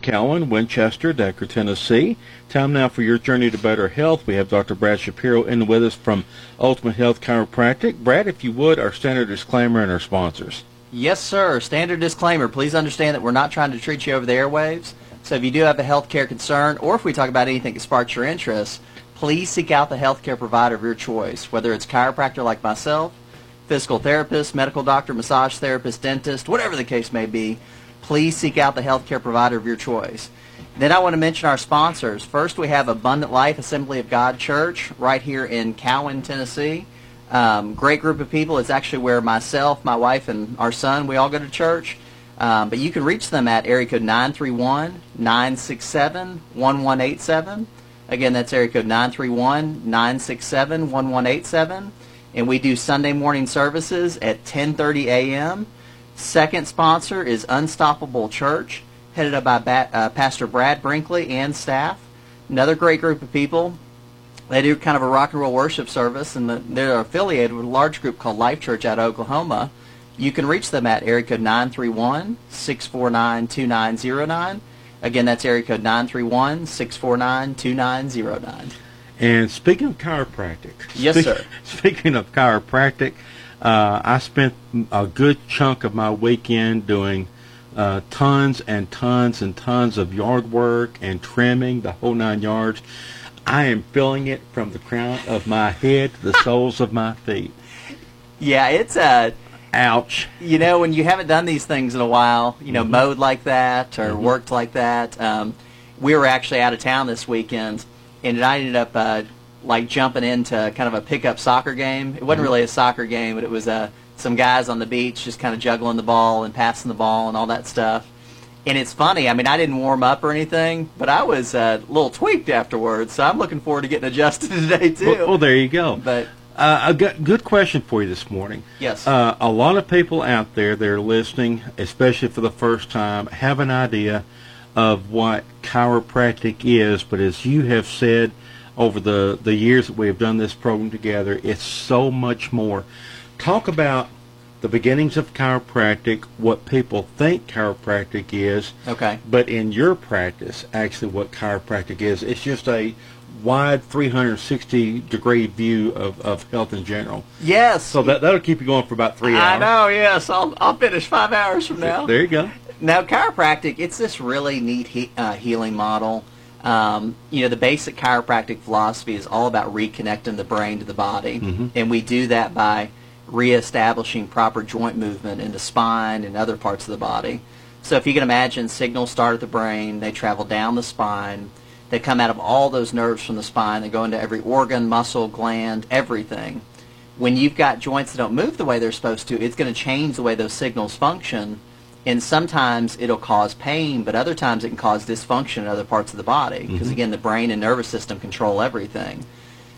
Cowan, Winchester, Decherd, Tennessee. Time now for your journey to better health. We have Dr. Brad Shapiro in with us from Ultimate Health Chiropractic. Brad, if you would, our standard disclaimer and our sponsors. Yes, sir. Standard disclaimer. Please understand that we're not trying to treat you over the airwaves. So if you do have a health care concern, or if we talk about anything that sparks your interest, please seek out the health care provider of your choice, whether it's chiropractor like myself, physical therapist, medical doctor, massage therapist, dentist, whatever the case may be please seek out the healthcare provider of your choice. Then I want to mention our sponsors. First, we have Abundant Life Assembly of God Church right here in Cowan, Tennessee. Um, great group of people. It's actually where myself, my wife, and our son, we all go to church. Um, but you can reach them at area code 931-967-1187. Again, that's area code 931-967-1187. And we do Sunday morning services at 10.30 a.m. Second sponsor is Unstoppable Church, headed up by ba- uh, Pastor Brad Brinkley and staff. Another great group of people. They do kind of a rock and roll worship service, and the, they're affiliated with a large group called Life Church out of Oklahoma. You can reach them at area code 931-649-2909. Again, that's area code 931-649-2909. And speaking of chiropractic, yes, speak, sir. Speaking of chiropractic, uh, I spent a good chunk of my weekend doing uh, tons and tons and tons of yard work and trimming the whole nine yards. I am feeling it from the crown of my head to the soles of my feet. Yeah, it's a. Ouch. You know, when you haven't done these things in a while, you know, mm-hmm. mowed like that or mm-hmm. worked like that. Um, we were actually out of town this weekend, and I ended up uh, like jumping into kind of a pickup soccer game. It wasn't mm-hmm. really a soccer game, but it was uh, some guys on the beach just kind of juggling the ball and passing the ball and all that stuff. And it's funny. I mean, I didn't warm up or anything, but I was uh, a little tweaked afterwards. So I'm looking forward to getting adjusted today too. Well, well there you go. But uh, a good, good question for you this morning. Yes. Uh, a lot of people out there that are listening, especially for the first time, have an idea of what chiropractic is, but as you have said, over the, the years that we have done this program together. It's so much more. Talk about the beginnings of chiropractic, what people think chiropractic is. Okay. But in your practice, actually, what chiropractic is, it's just a wide 360 degree view of, of health in general. Yes. So that, that'll keep you going for about three hours. I know, yes. I'll, I'll finish five hours from now. There you go. Now, chiropractic, it's this really neat he, uh, healing model um, you know, the basic chiropractic philosophy is all about reconnecting the brain to the body, mm-hmm. and we do that by reestablishing proper joint movement in the spine and other parts of the body. So if you can imagine, signals start at the brain, they travel down the spine, they come out of all those nerves from the spine, they go into every organ, muscle, gland, everything. When you've got joints that don't move the way they're supposed to, it's going to change the way those signals function and sometimes it'll cause pain, but other times it can cause dysfunction in other parts of the body because mm-hmm. again, the brain and nervous system control everything.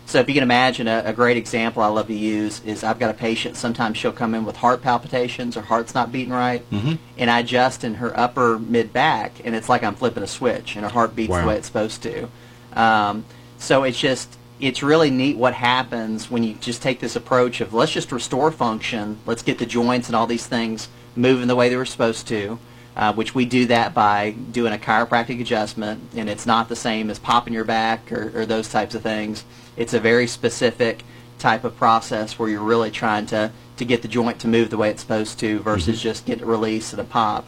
So if you can imagine a, a, great example I love to use is I've got a patient. Sometimes she'll come in with heart palpitations, her heart's not beating right, mm-hmm. and I adjust in her upper mid back, and it's like I'm flipping a switch, and her heart beats wow. the way it's supposed to. Um, so it's just it's really neat what happens when you just take this approach of let's just restore function, let's get the joints and all these things moving the way they were supposed to, uh, which we do that by doing a chiropractic adjustment, and it's not the same as popping your back or, or those types of things. It's a very specific type of process where you're really trying to, to get the joint to move the way it's supposed to versus mm-hmm. just get it released and a pop.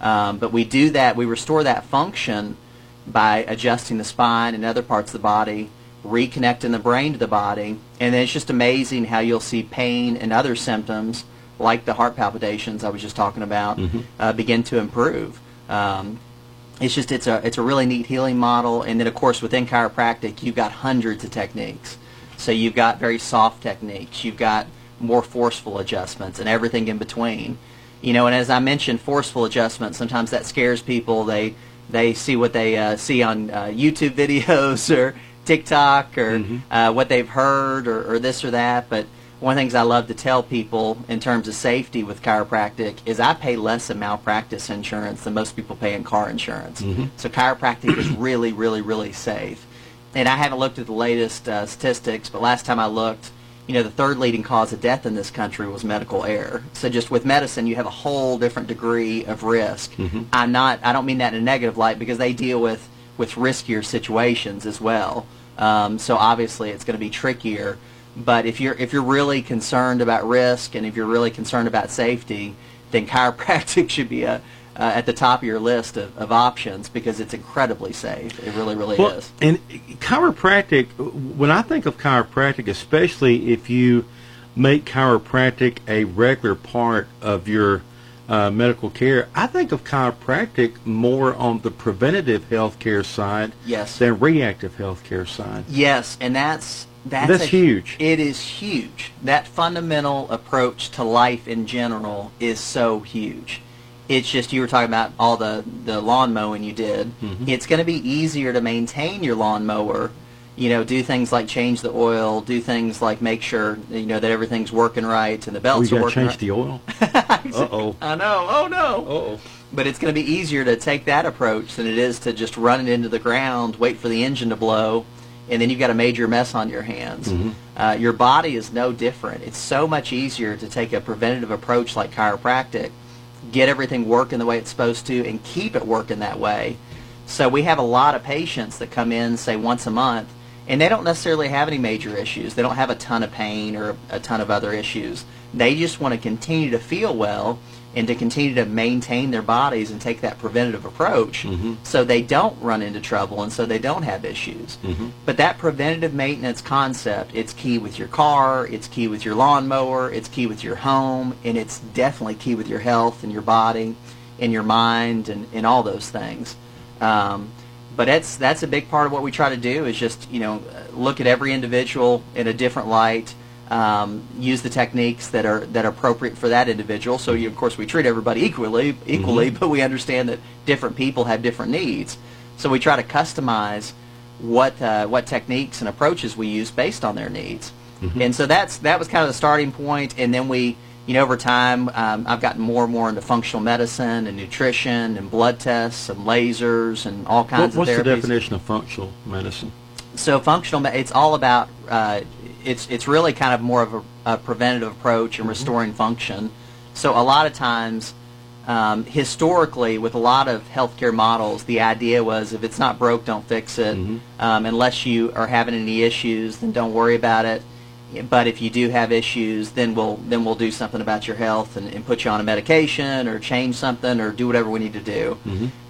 Um, but we do that, we restore that function by adjusting the spine and other parts of the body, reconnecting the brain to the body, and then it's just amazing how you'll see pain and other symptoms like the heart palpitations I was just talking about, mm-hmm. uh, begin to improve. Um, it's just it's a it's a really neat healing model, and then of course within chiropractic you've got hundreds of techniques. So you've got very soft techniques, you've got more forceful adjustments, and everything in between. You know, and as I mentioned, forceful adjustments sometimes that scares people. They they see what they uh, see on uh, YouTube videos or TikTok or mm-hmm. uh, what they've heard or, or this or that, but one of the things I love to tell people in terms of safety with chiropractic is I pay less in malpractice insurance than most people pay in car insurance. Mm-hmm. So chiropractic is really, really, really safe. And I haven't looked at the latest uh, statistics, but last time I looked, you know, the third leading cause of death in this country was medical error. So just with medicine, you have a whole different degree of risk. Mm-hmm. I'm not, I don't mean that in a negative light because they deal with, with riskier situations as well. Um, so obviously it's going to be trickier. But if you're, if you're really concerned about risk and if you're really concerned about safety, then chiropractic should be a, uh, at the top of your list of, of options because it's incredibly safe. It really, really Well, is. and chiropractic, when I think of chiropractic, especially if you make chiropractic a regular part of your uh, medical care, I think of chiropractic more on the preventative health care side Yes. than reactive health care side. Yes, and that's that's, That's a- huge. It is huge. That fundamental approach to life in general is so huge. It's just you were talking about all the the lawn mowing you did. Mm-hmm. It's going to be easier to maintain your lawnmower. You know, do things like change the oil, do things like make sure you know that everything's working right and the belts are got to working change right. the oil. uh oh. I know. Oh no. oh. But it's going to be easier to take that approach than it is to just run it into the ground, wait for the engine to blow, and then you've got a major mess on your hands. Uh, your body is no different. It's so much easier to take a preventative approach like chiropractic, get everything working the way it's supposed to, and keep it working that way. So we have a lot of patients that come in, say, once a month, and they don't necessarily have any major issues. They don't have a ton of pain or a ton of other issues. They just want to continue to feel well and to continue to maintain their bodies and take that preventative approach so they don't run into trouble and so they don't have issues. But that preventative maintenance concept, it's key with your car, it's key with your lawnmower, it's key with your home, and it's definitely key with your health and your body and your mind and, and all those things. Um, but that's that's a big part of what we try to do is just you know look at every individual in a different light, um, use the techniques that are that are appropriate for that individual. So you, of course we treat everybody equally equally, but we understand that different people have different needs. So we try to customize what uh, what techniques and approaches we use based on their needs. And so that's that was kind of the starting point, and then we you know, over time, um, I've gotten more and more into functional medicine and nutrition and blood tests and lasers and all kinds What, kinds what's of the definition of functional medicine? So functional, it's all about. Uh, it's it's really kind of more of a, a preventative approach and restoring function. So a lot of times, um, historically, with a lot of healthcare models, the idea was if it's not broke, don't fix it. Um, unless you are having any issues, then don't worry about it. But if you do have issues, then we'll then we'll do something about your health and, and put you on a medication or change something or do whatever we need to do.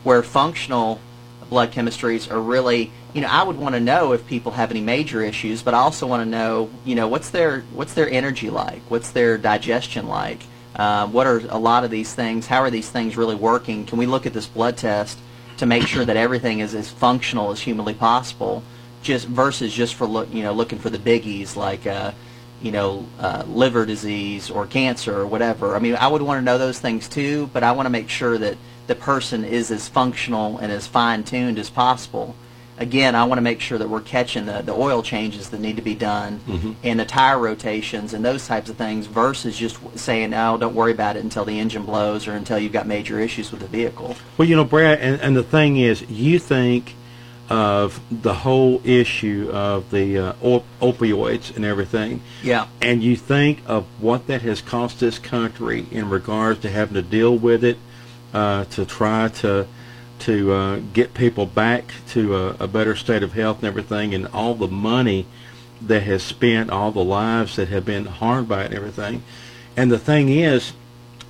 Where functional blood chemistries are really, you know, I would want to know if people have any major issues, but I also want to know, you know, what's their what's their energy like, what's their digestion like, uh, what are a lot of these things, how are these things really working? Can we look at this blood test to make sure that everything is as functional as humanly possible, just versus just for look, you know, looking for the biggies like. Uh, you know, uh, liver disease or cancer or whatever. I mean, I would want to know those things too, but I want to make sure that the person is as functional and as fine-tuned as possible. Again, I want to make sure that we're catching the, the oil changes that need to be done and the tire rotations and those types of things versus just saying, oh, don't worry about it until the engine blows or until you've got major issues with the vehicle. Well, you know, Brad, and, and the thing is, you think of the whole issue of the uh, op- opioids and everything, Yeah. and you think of what that has cost this country in regards to having to deal with it, uh, to try to to uh, get people back to a, a better state of health and everything, and all the money that has spent, all the lives that have been harmed by it and everything. And the thing is,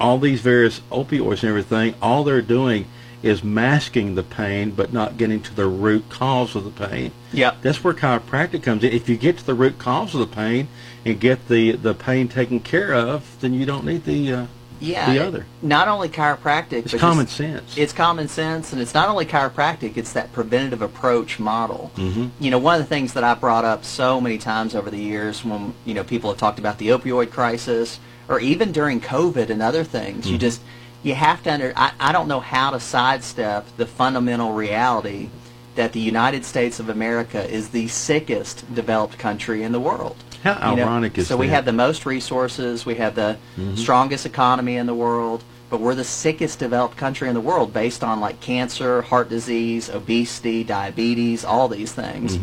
all these various opioids and everything, all they're doing is masking the pain, but not getting to the root cause of the pain. Yeah. That's where chiropractic comes in. If you get to the root cause of the pain and get the, the pain taken care of, then you don't need the uh, Yeah. the other. Not only chiropractic, It's but common sense. It's common sense, and it's not only chiropractic; it's that preventative approach model. Mhm. You know, one of the things that I brought up so many times over the years, when you know people have talked about the opioid crisis, or even during COVID and other things, you just you have to under. I, I don't know how to sidestep the fundamental reality that the United States of America is the sickest developed country in the world. How You know, ironic is so we have the most resources, we have the strongest economy in the world, but we're the sickest developed country in the world based on like cancer, heart disease, obesity, diabetes, all these things.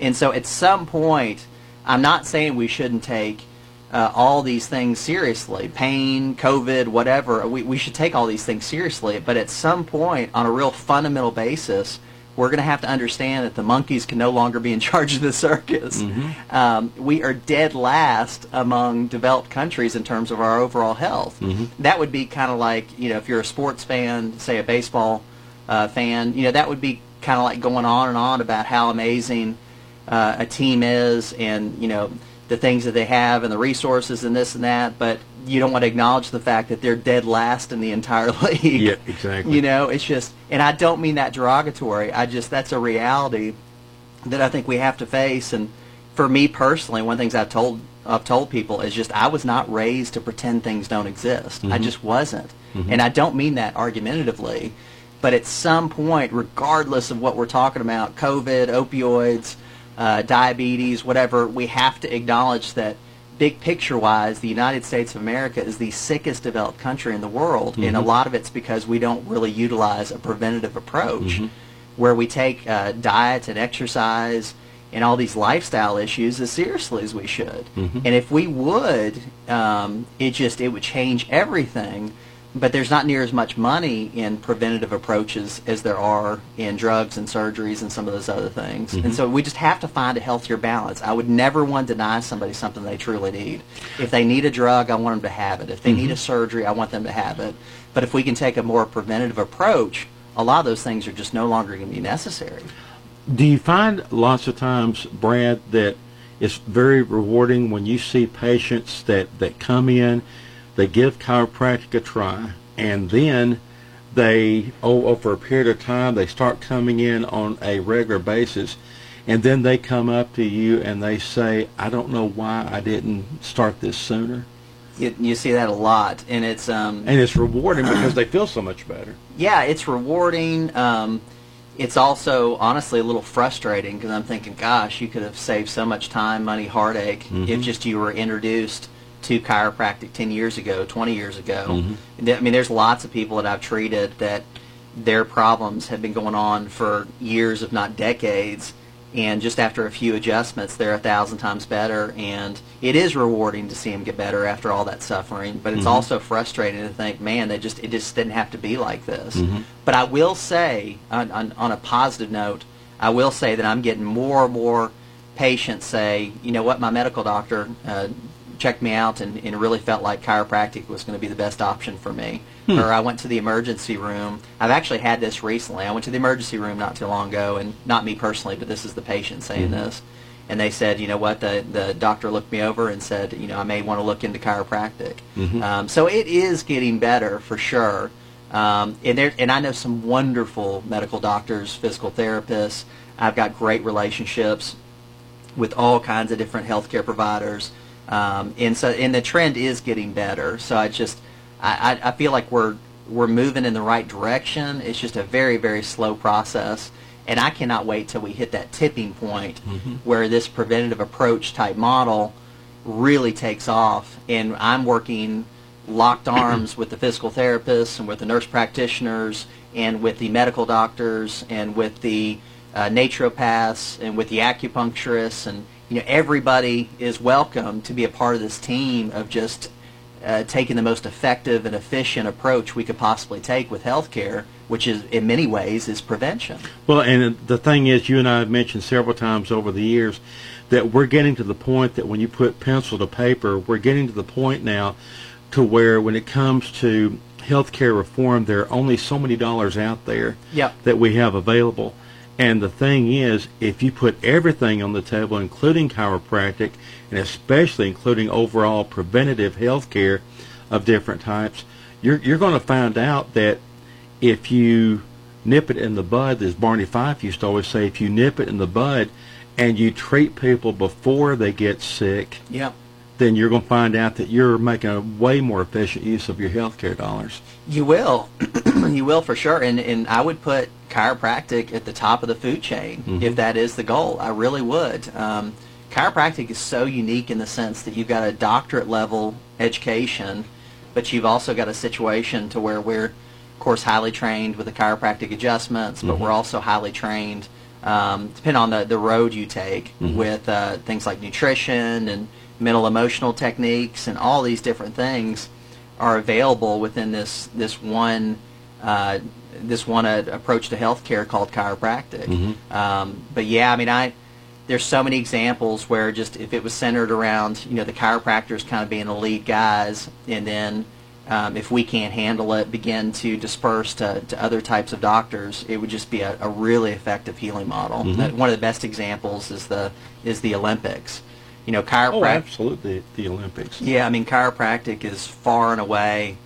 And so at some point, I'm not saying we shouldn't take uh, all these things seriously. Pain, COVID, whatever. We, we should take all these things seriously. But at some point, on a real fundamental basis, we're going to have to understand that the monkeys can no longer be in charge of the circus. Mm-hmm. Um, we are dead last among developed countries in terms of our overall health. Mm-hmm. That would be kind of like, you know, if you're a sports fan, say a baseball uh, fan, you know, that would be kind of like going on and on about how amazing uh, a team is and, you know, the things that they have and the resources and this and that, but you don't want to acknowledge the fact that they're dead last in the entire league. Yeah, exactly. You know, it's just, and I don't mean that derogatory. I just that's a reality that I think we have to face. And for me personally, one of the things I've told I've told people is just I was not raised to pretend things don't exist. I mm-hmm. just wasn't, mm-hmm. and I don't mean that argumentatively. But at some point, regardless of what we're talking about, COVID, opioids, uh, diabetes, whatever, we have to acknowledge that big picture wise, the United States of America is the sickest developed country in the world, and a lot of it's because we don't really utilize a preventative approach where we take uh, diet and exercise and all these lifestyle issues as seriously as we should. And if we would, um, it just it would change everything. But there's not near as much money in preventative approaches as there are in drugs and surgeries and some of those other things. And mm-hmm. so we just have to find a healthier balance. I would never want to deny somebody something they truly need. If they need a drug, I want them to have it. If they need mm-hmm. a surgery, I want them to have it. But if we can take a more preventative approach, a lot of those things are just no longer going to be necessary. Do you find lots of times, Brad, that it's very rewarding when you see patients that, that come in, they give chiropractic a try, and then they, oh, over a period of time, they start coming in on a regular basis, and then they come up to you and they say, I don't know why I didn't start this sooner. You, you see that a lot, and it's um, And it's rewarding because they feel so much better. yeah, it's rewarding. Um, it's also honestly a little frustrating because I'm thinking, gosh, you could have saved so much time, money, heartache if just you were introduced to chiropractic 10 years ago, 20 years ago. Mm-hmm. And I mean, there's lots of people that I've treated that their problems have been going on for years, if not decades. And just after a few adjustments, they're a thousand times better. And it is rewarding to see them get better after all that suffering. But it's mm-hmm. also frustrating to think, man, they just it just didn't have to be like this. Mm-hmm. But I will say, on, on, on a positive note, I will say that I'm getting more and more patients say, you know what, my medical doctor uh, checked me out and, and really felt like chiropractic was going to be the best option for me. Or I went to the emergency room. I've actually had this recently. I went to the emergency room not too long ago, and not me personally, but this is the patient saying this. And they said, you know what, the, the doctor looked me over and said, you know, I may want to look into chiropractic. Um, so it is getting better for sure. Um, and, there, and I know some wonderful medical doctors, physical therapists. I've got great relationships with all kinds of different healthcare providers. Um, and so, and the trend is getting better. So I just, I, I feel like we're we're moving in the right direction. It's just a very very slow process, and I cannot wait till we hit that tipping point where this preventative approach type model really takes off. And I'm working locked arms with the physical therapists and with the nurse practitioners and with the medical doctors and with the uh, naturopaths and with the acupuncturists and you know everybody is welcome to be a part of this team of just uh, taking the most effective and efficient approach we could possibly take with healthcare, which is in many ways is prevention. Well, and the thing is, you and I have mentioned several times over the years that we're getting to the point that when you put pencil to paper, we're getting to the point now to where when it comes to healthcare reform, there are only so many dollars out there Yep. that we have available. And the thing is, if you put everything on the table, including chiropractic, and especially including overall preventative health care of different types, you're, you're going to find out that if you nip it in the bud, as Barney Fife used to always say, if you nip it in the bud and you treat people before they get sick, Yep. then you're going to find out that you're making a way more efficient use of your health care dollars. You will. you will for sure. And, and I would put chiropractic at the top of the food chain if that is the goal. I really would. Um, chiropractic is so unique in the sense that you've got a doctorate level education, but you've also got a situation to where we're, of course, highly trained with the chiropractic adjustments, but we're also highly trained, um, depending on the, the road you take, with uh, things like nutrition and mental emotional techniques, and all these different things are available within this this one uh, this one uh, approach to healthcare called chiropractic. Mm-hmm. Um, but yeah, I mean, I there's so many examples where just if it was centered around you know the chiropractors kind of being the lead guys, and then um, if we can't handle it, begin to disperse to, to other types of doctors, it would just be a, a really effective healing model. Mhm. Uh, One of the best examples is the is the Olympics. You know, chiropractic. Oh, chiropractic. absolutely. The Olympics. Yeah, I mean, chiropractic is far and away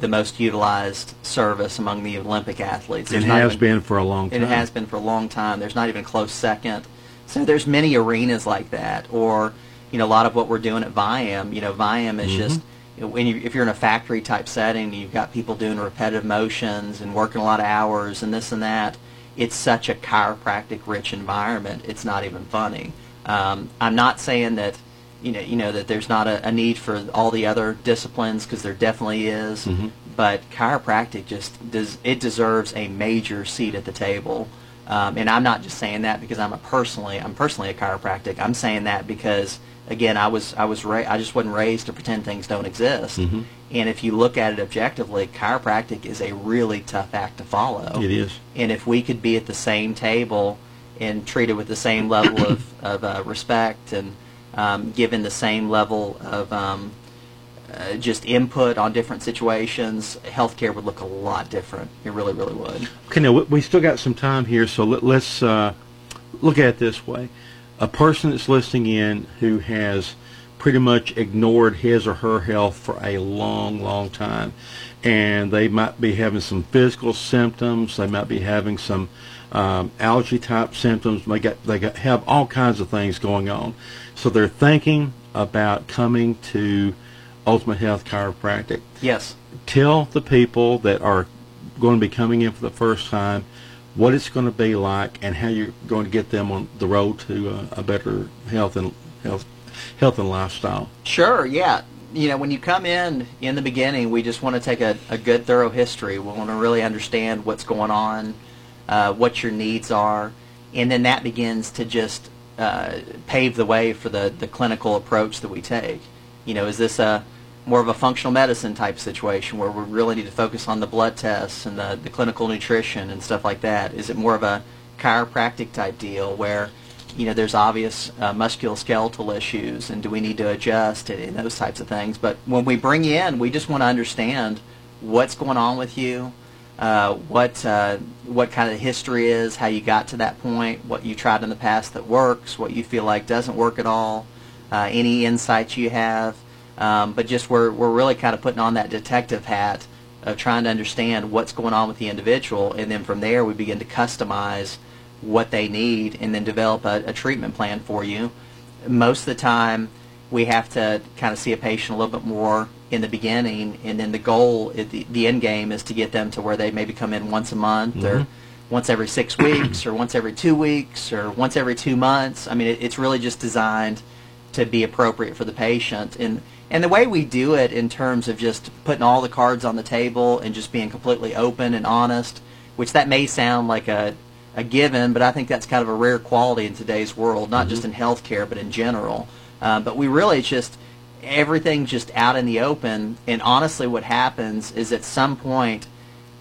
the most utilized service among the Olympic athletes. It There's has even- been for a long time. It has been for a long time. There's not even a close second. So there's many arenas like that, or you know, a lot of what we're doing at Viam. You know, Viam is Mhm. just you know, when you, if you're in a factory type setting, you've got people doing repetitive motions and working a lot of hours and this and that. It's such a chiropractic rich environment. It's not even funny. Um, I'm not saying that you know you know that there's not a, a need for all the other disciplines because there definitely is. Mhm. But chiropractic just does it deserves a major seat at the table. Um, and I'm not just saying that because I'm a personally I'm personally a chiropractic. I'm saying that because again I was I was ra- I just wasn't raised to pretend things don't exist. Mhm. And if you look at it objectively, chiropractic is a really tough act to follow. It is. And if we could be at the same table and treated with the same level of, of uh, respect and um, given the same level of um, uh, just input on different situations, healthcare would look a lot different. It really, really would. Okay, now we- still got some time here, so let, let's uh, look at it this way: a person that's listening in who has pretty much ignored his or her health for a long, long time, and they might be having some physical symptoms, they might be having some um, allergy type symptoms, they got they got, have all kinds of things going on, so they're thinking about coming to Ultimate Health Chiropractic Yes. tell the people that are going to be coming in for the first time what it's going to be like and how you're going to get them on the road to uh, a better health and health health and lifestyle. Sure, yeah. You know, when you come in in the beginning, we just want to take a, a good, thorough history. We want to really understand what's going on, uh, what your needs are, and then that begins to just uh, pave the way for the, the clinical approach that we take. You know, is this a more of a functional medicine type situation where we really need to focus on the blood tests and the, the clinical nutrition and stuff like that? Is it more of a chiropractic type deal where you know, there's obvious uh, musculoskeletal issues, and do we need to adjust and, and those types of things. But when we bring you in, we just want to understand what's going on with you, uh, what uh, what kind of history is, how you got to that point, what you tried in the past that works, what you feel like doesn't work at all, uh, any insights you have. Um, but just we're we're really kind of putting on that detective hat of trying to understand what's going on with the individual, and then from there we begin to customize what they need and then develop a, a treatment plan for you. Most of the time, we have to kind of see a patient a little bit more in the beginning, and then the goal, the, the end game, is to get them to where they maybe come in once a month or Mhm. once every six weeks or once every two weeks or once every two months. I mean, it, it's really just designed to be appropriate for the patient. And and the way we do it in terms of just putting all the cards on the table and just being completely open and honest, which that may sound like a a given, but I think that's kind of a rare quality in today's world, not just in healthcare, but in general. Uh, but we really just everything just out in the open. And honestly, what happens is at some point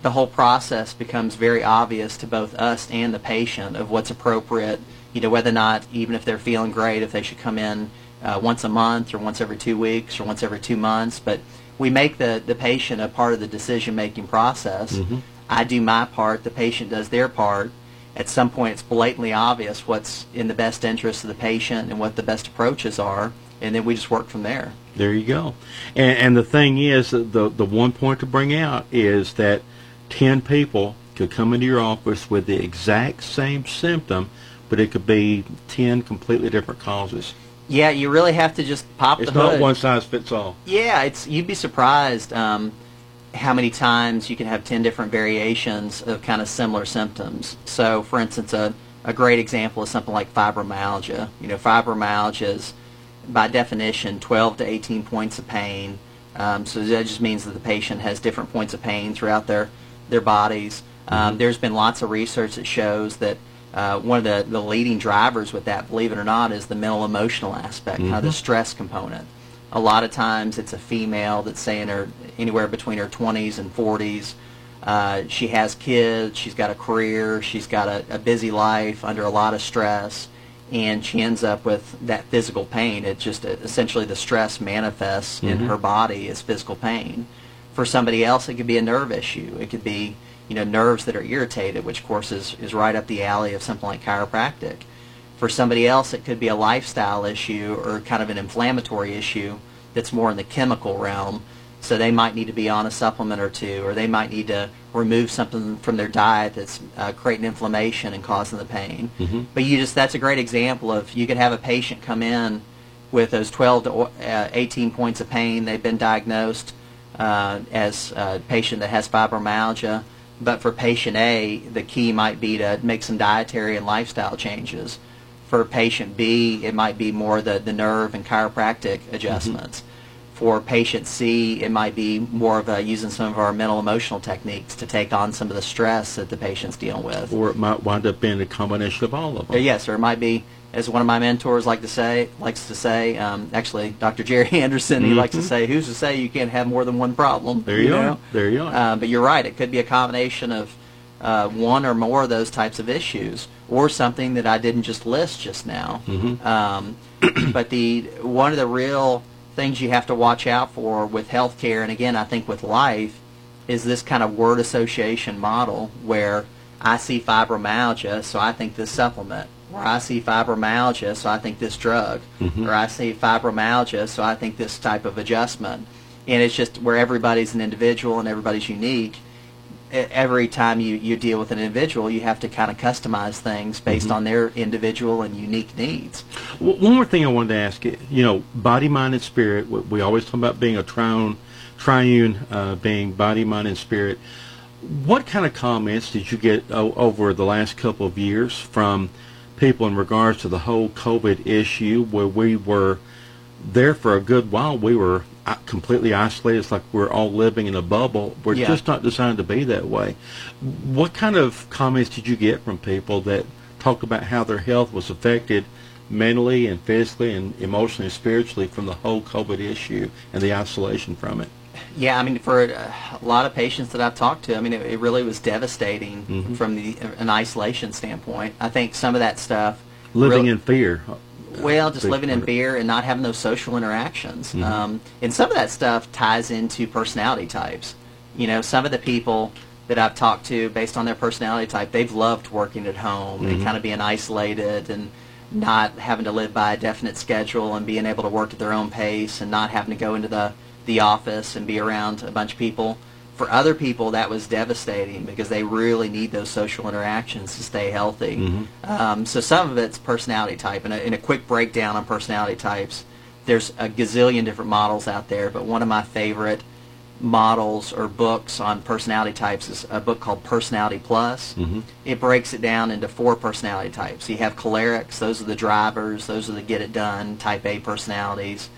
the whole process becomes very obvious to both us and the patient of what's appropriate. You know, whether or not even if they're feeling great, if they should come in uh, once a month or once every two weeks or once every two months. But we make the the patient a part of the decision making process. Mhm. I do my part, the patient does their part. At some point, it's blatantly obvious what's in the best interest of the patient and what the best approaches are, and then we just work from there. There you go. And, and the thing is, the the one point to bring out is that ten people could come into your office with the exact same symptom, but it could be ten completely different causes. Yeah, you really have to just pop It's the not one size fits all. Yeah, it's you'd be surprised um, how many times you can have ten different variations of kind of similar symptoms. So, for instance, a a great example is something like fibromyalgia. You know, fibromyalgia is by definition 12 to 18 points of pain. Um, so that just means that the patient has different points of pain throughout their their bodies. Um, There's been lots of research that shows that uh, one of the, the leading drivers with that, believe it or not, is the mental emotional aspect, mm-hmm. the stress component. A lot of times it's a female that's saying her anywhere between her 20s and 40s. Uh, she has kids, she's got a career, she's got a, a busy life under a lot of stress, and she ends up with that physical pain. It's just essentially the stress manifests mm-hmm. in her body as physical pain. For somebody else, it could be a nerve issue. It could be you know nerves that are irritated, which of course is, is right up the alley of something like chiropractic. For somebody else, it could be a lifestyle issue or kind of an inflammatory issue that's more in the chemical realm. So they might need to be on a supplement or two, or they might need to remove something from their diet that's uh, creating inflammation and causing the pain. Mm-hmm. But you just—that's a great example of you could have a patient come in with those 12 to uh, 18 points of pain. They've been diagnosed uh, as a patient that has fibromyalgia but for patient A, the key might be to make some dietary and lifestyle changes. For patient B, it might be more the, the nerve and chiropractic adjustments. Mm-hmm. For patient C, it might be more of a, using some of our mental emotional techniques to take on some of the stress that the patient's dealing with. Or it might wind up being a combination of all of them. Yes, or it might be as one of my mentors like to say, likes to say, um, actually, Dr. Jerry Anderson, he mm-hmm. likes to say, "Who's to say you can't have more than one problem?" There you, you know? are. There you are. Uh, but you're right; it could be a combination of uh, one or more of those types of issues, or something that I didn't just list just now. Mm-hmm. Um, but the one of the real things you have to watch out for with healthcare, and again, I think with life, is this kind of word association model where I see fibromyalgia, so I think this supplement or I see fibromyalgia, so I think this drug, mm-hmm. or I see fibromyalgia, so I think this type of adjustment. And it's just where everybody's an individual and everybody's unique. Every time you, you deal with an individual, you have to kind of customize things based mm-hmm. on their individual and unique needs. Well, one more thing I wanted to ask you, you know, body, mind, and spirit. We always talk about being a triune, triune uh, being body, mind, and spirit. What kind of comments did you get o- over the last couple of years from people in regards to the whole COVID issue where we were there for a good while. We were completely isolated. It's like we're all living in a bubble. We're yeah. just not designed to be that way. What kind of comments did you get from people that talk about how their health was affected mentally and physically and emotionally and spiritually from the whole COVID issue and the isolation from it? Yeah, I mean, for a lot of patients that I've talked to, I mean, it, it really was devastating mm-hmm. from the, an isolation standpoint. I think some of that stuff. Living really, in fear. Well, just living in fear and not having those social interactions. Mm-hmm. Um, and some of that stuff ties into personality types. You know, some of the people that I've talked to, based on their personality type, they've loved working at home mm-hmm. and kind of being isolated and not having to live by a definite schedule and being able to work at their own pace and not having to go into the the office and be around a bunch of people. For other people, that was devastating because they really need those social interactions to stay healthy. Mm-hmm. Um, so some of it's personality type. And a, in a quick breakdown on personality types, there's a gazillion different models out there, but one of my favorite models or books on personality types is a book called Personality Plus. Mm-hmm. It breaks it down into four personality types. You have cholerics, those are the drivers, those are the get it done type A personalities.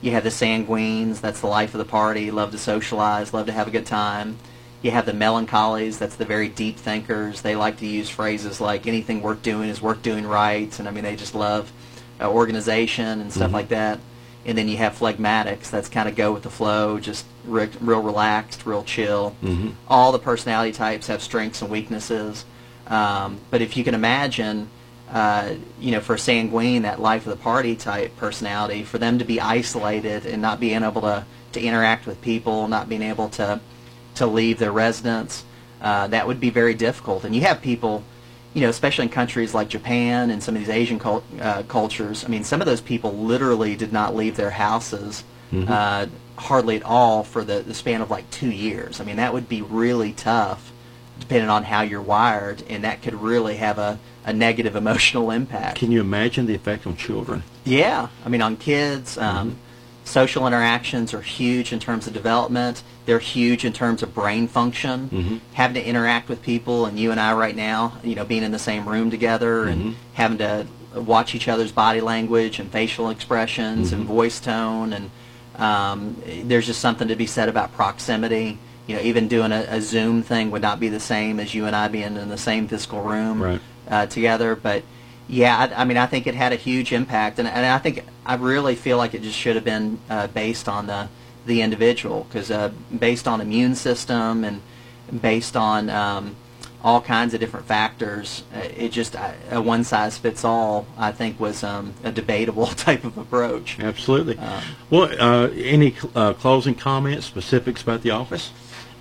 You have the sanguines, that's the life of the party, love to socialize, love to have a good time. You have the melancholies, that's the very deep thinkers. They like to use phrases like anything worth doing is worth doing right, and I mean they just love uh, organization and stuff mm-hmm. like that. And then you have phlegmatics, that's kind of go with the flow, just re- real relaxed, real chill. Mm-hmm. All the personality types have strengths and weaknesses. Um, but if you can imagine uh, you know, for a sanguine, that life of the party type personality, for them to be isolated and not being able to, to interact with people, not being able to to leave their residence, uh, that would be very difficult. And you have people, you know, especially in countries like Japan and some of these Asian cult, uh, cultures. I mean, some of those people literally did not leave their houses mm-hmm. uh, hardly at all for the, the span of like two years. I mean, that would be really tough, depending on how you're wired, and that could really have a a negative emotional impact. Can you imagine the effect on children? Yeah, I mean on kids. Um, mm-hmm. Social interactions are huge in terms of development. They're huge in terms of brain function. Mm-hmm. Having to interact with people, and you and I right now, you know, being in the same room together mm-hmm. and having to watch each other's body language and facial expressions and mm-hmm. voice tone, and um, there's just something to be said about proximity you know, even doing a, a, Zoom thing would not be the same as you and I being in the same physical room. Right. Uh, together. But yeah, I, I mean, I think it had a huge impact, and, and I think I really feel like it just should have been uh, based on the the individual because uh, based on immune system and based on um, all kinds of different factors, uh, it just uh, a one size fits all. I think was um, a debatable type of approach. Absolutely. well, uh, any uh, closing comments, specifics about the office?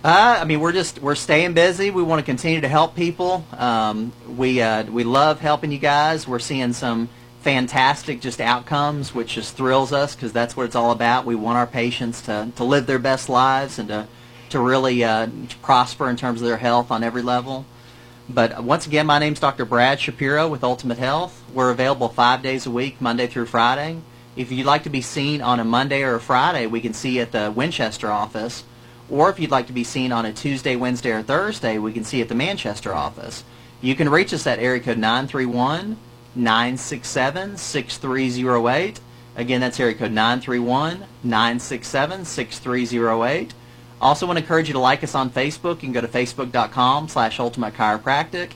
Uh, I mean, we're just we're staying busy. We want to continue to help people. Um, we uh, we love helping you guys. We're seeing some fantastic just outcomes, which just thrills us because that's what it's all about. We want our patients to, to live their best lives and to to really uh, prosper in terms of their health on every level. But once again, my name's Dr. Brad Shapiro with Ultimate Health. We're available five days a week, Monday through Friday. If you'd like to be seen on a Monday or a Friday, we can see you at the Winchester office. Or if you'd like to be seen on a Tuesday, Wednesday, or Thursday, we can see at the Manchester office. You can reach us at area code 931 967 6308. Again, that's area code 931 967 6308. Also want to encourage you to like us on Facebook. You can go to facebook.com slash ultimate chiropractic.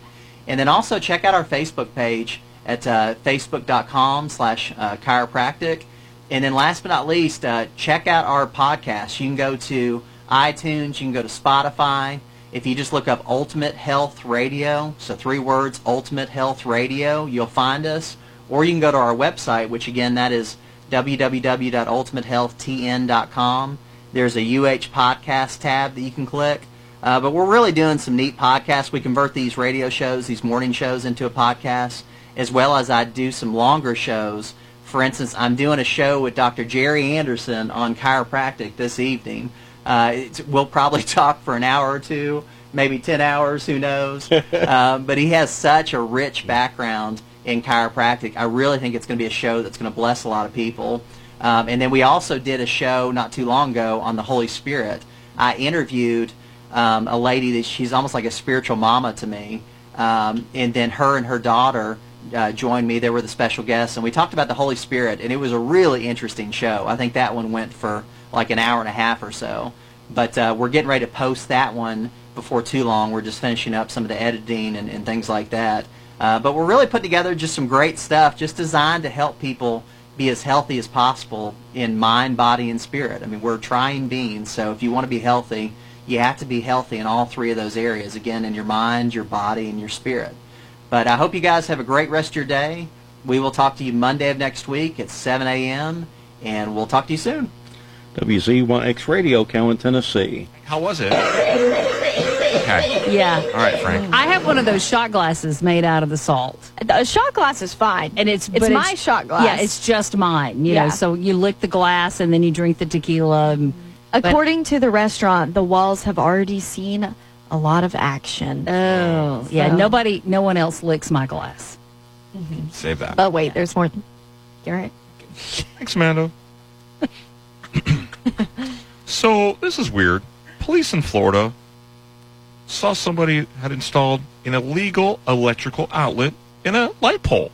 And then also check out our Facebook page at uh, facebook.com slash uh, chiropractic. And then last but not least, uh, check out our podcast. You can go to iTunes, you can go to Spotify. If you just look up Ultimate Health Radio, so three words, Ultimate Health Radio, you'll find us. Or you can go to our website, which again, that is www.ultimatehealthtn.com. There's a UH podcast tab that you can click. Uh, but we're really doing some neat podcasts. We convert these radio shows, these morning shows, into a podcast, as well as I do some longer shows. For instance, I'm doing a show with Dr. Jerry Anderson on chiropractic this evening. Uh, we'll probably talk for an hour or two, maybe 10 hours, who knows. um, but he has such a rich background in chiropractic. I really think it's going to be a show that's going to bless a lot of people. Um, and then we also did a show not too long ago on the Holy Spirit. I interviewed um, a lady that she's almost like a spiritual mama to me. Um, and then her and her daughter uh, joined me. They were the special guests, and we talked about the Holy Spirit, and it was a really interesting show. I think that one went for like an hour and a half or so. But uh, we're getting ready to post that one before too long. We're just finishing up some of the editing and, and things like that. Uh, but we're really putting together just some great stuff, just designed to help people be as healthy as possible in mind, body, and spirit. I mean, we're trying beings, so if you want to be healthy, you have to be healthy in all three of those areas. Again, in your mind, your body, and your spirit. But I hope you guys have a great rest of your day. We will talk to you Monday of next week at 7 a.m., and we'll talk to you soon. WZYX Radio, Cowan, Tennessee. How was it? Okay. Yeah. All right, Frank. I have one of those shot glasses made out of the salt. A shot glass is fine. And it's it's but my shot glass. Yeah, it's just mine. You Yeah. know, so you lick the glass and then you drink the tequila. and- according to the restaurant, the walls have already seen a lot of action. Oh, yeah. Nobody, no one else licks my glass. Mm-hmm. Save that. but wait, there's more. Garrett. Thanks, Mando. so this is weird. Police in Florida saw somebody had installed an illegal electrical outlet in a light pole.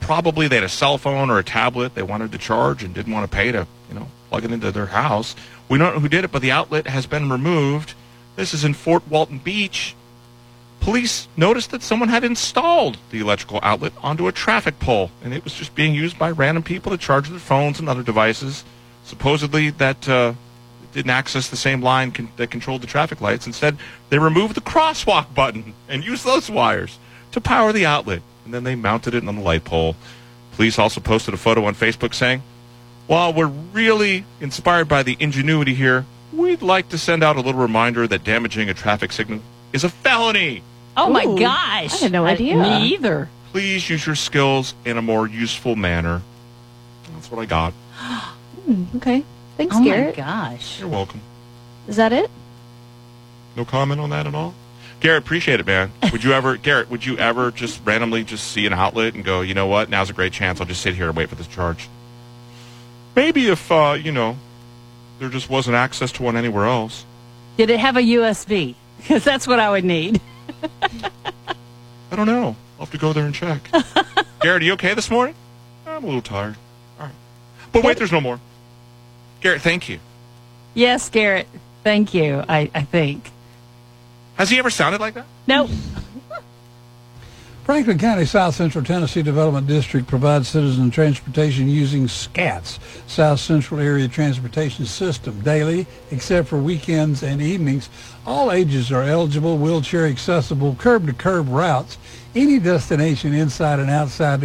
Probably they had a cell phone or a tablet they wanted to charge and didn't want to pay to, you know, plug it into their house. We don't know who did it, but the outlet has been removed. This is in Fort Walton Beach. Police noticed that someone had installed the electrical outlet onto a traffic pole, and it was just being used by random people to charge their phones and other devices. Supposedly, that uh, didn't access the same line con- that controlled the traffic lights. Instead, they removed the crosswalk button and used those wires to power the outlet, and then they mounted it on the light pole. Police also posted a photo on Facebook saying, while we're really inspired by the ingenuity here, we'd like to send out a little reminder that damaging a traffic signal is a felony. Oh my gosh! I had no idea. Me either. Please use your skills in a more useful manner. That's what I got. Okay. Thanks, Oh my gosh! You're welcome. Is that it? No comment on that at all? Garrett, appreciate it, man. Would you ever, Garrett, would you ever just randomly just see an outlet and go, you know what, now's a great chance. I'll just sit here and wait for this charge? Maybe if, uh, you know, there just wasn't access to one anywhere else. Did it have a USB? Because that's what I would need. I don't know. I'll have to go there and check. Garrett, are you okay this morning? I'm a little tired. All right. But wait, there's no more. Garrett, thank you. Yes, Garrett. Thank you. I, I think. Has he ever sounded like that? Nope. Franklin County South Central Tennessee Development District provides citizen transportation using SCATS, South Central Area Transportation System, daily, except for weekends and evenings. All ages are eligible, wheelchair accessible, curb-to-curb routes, any destination inside and outside the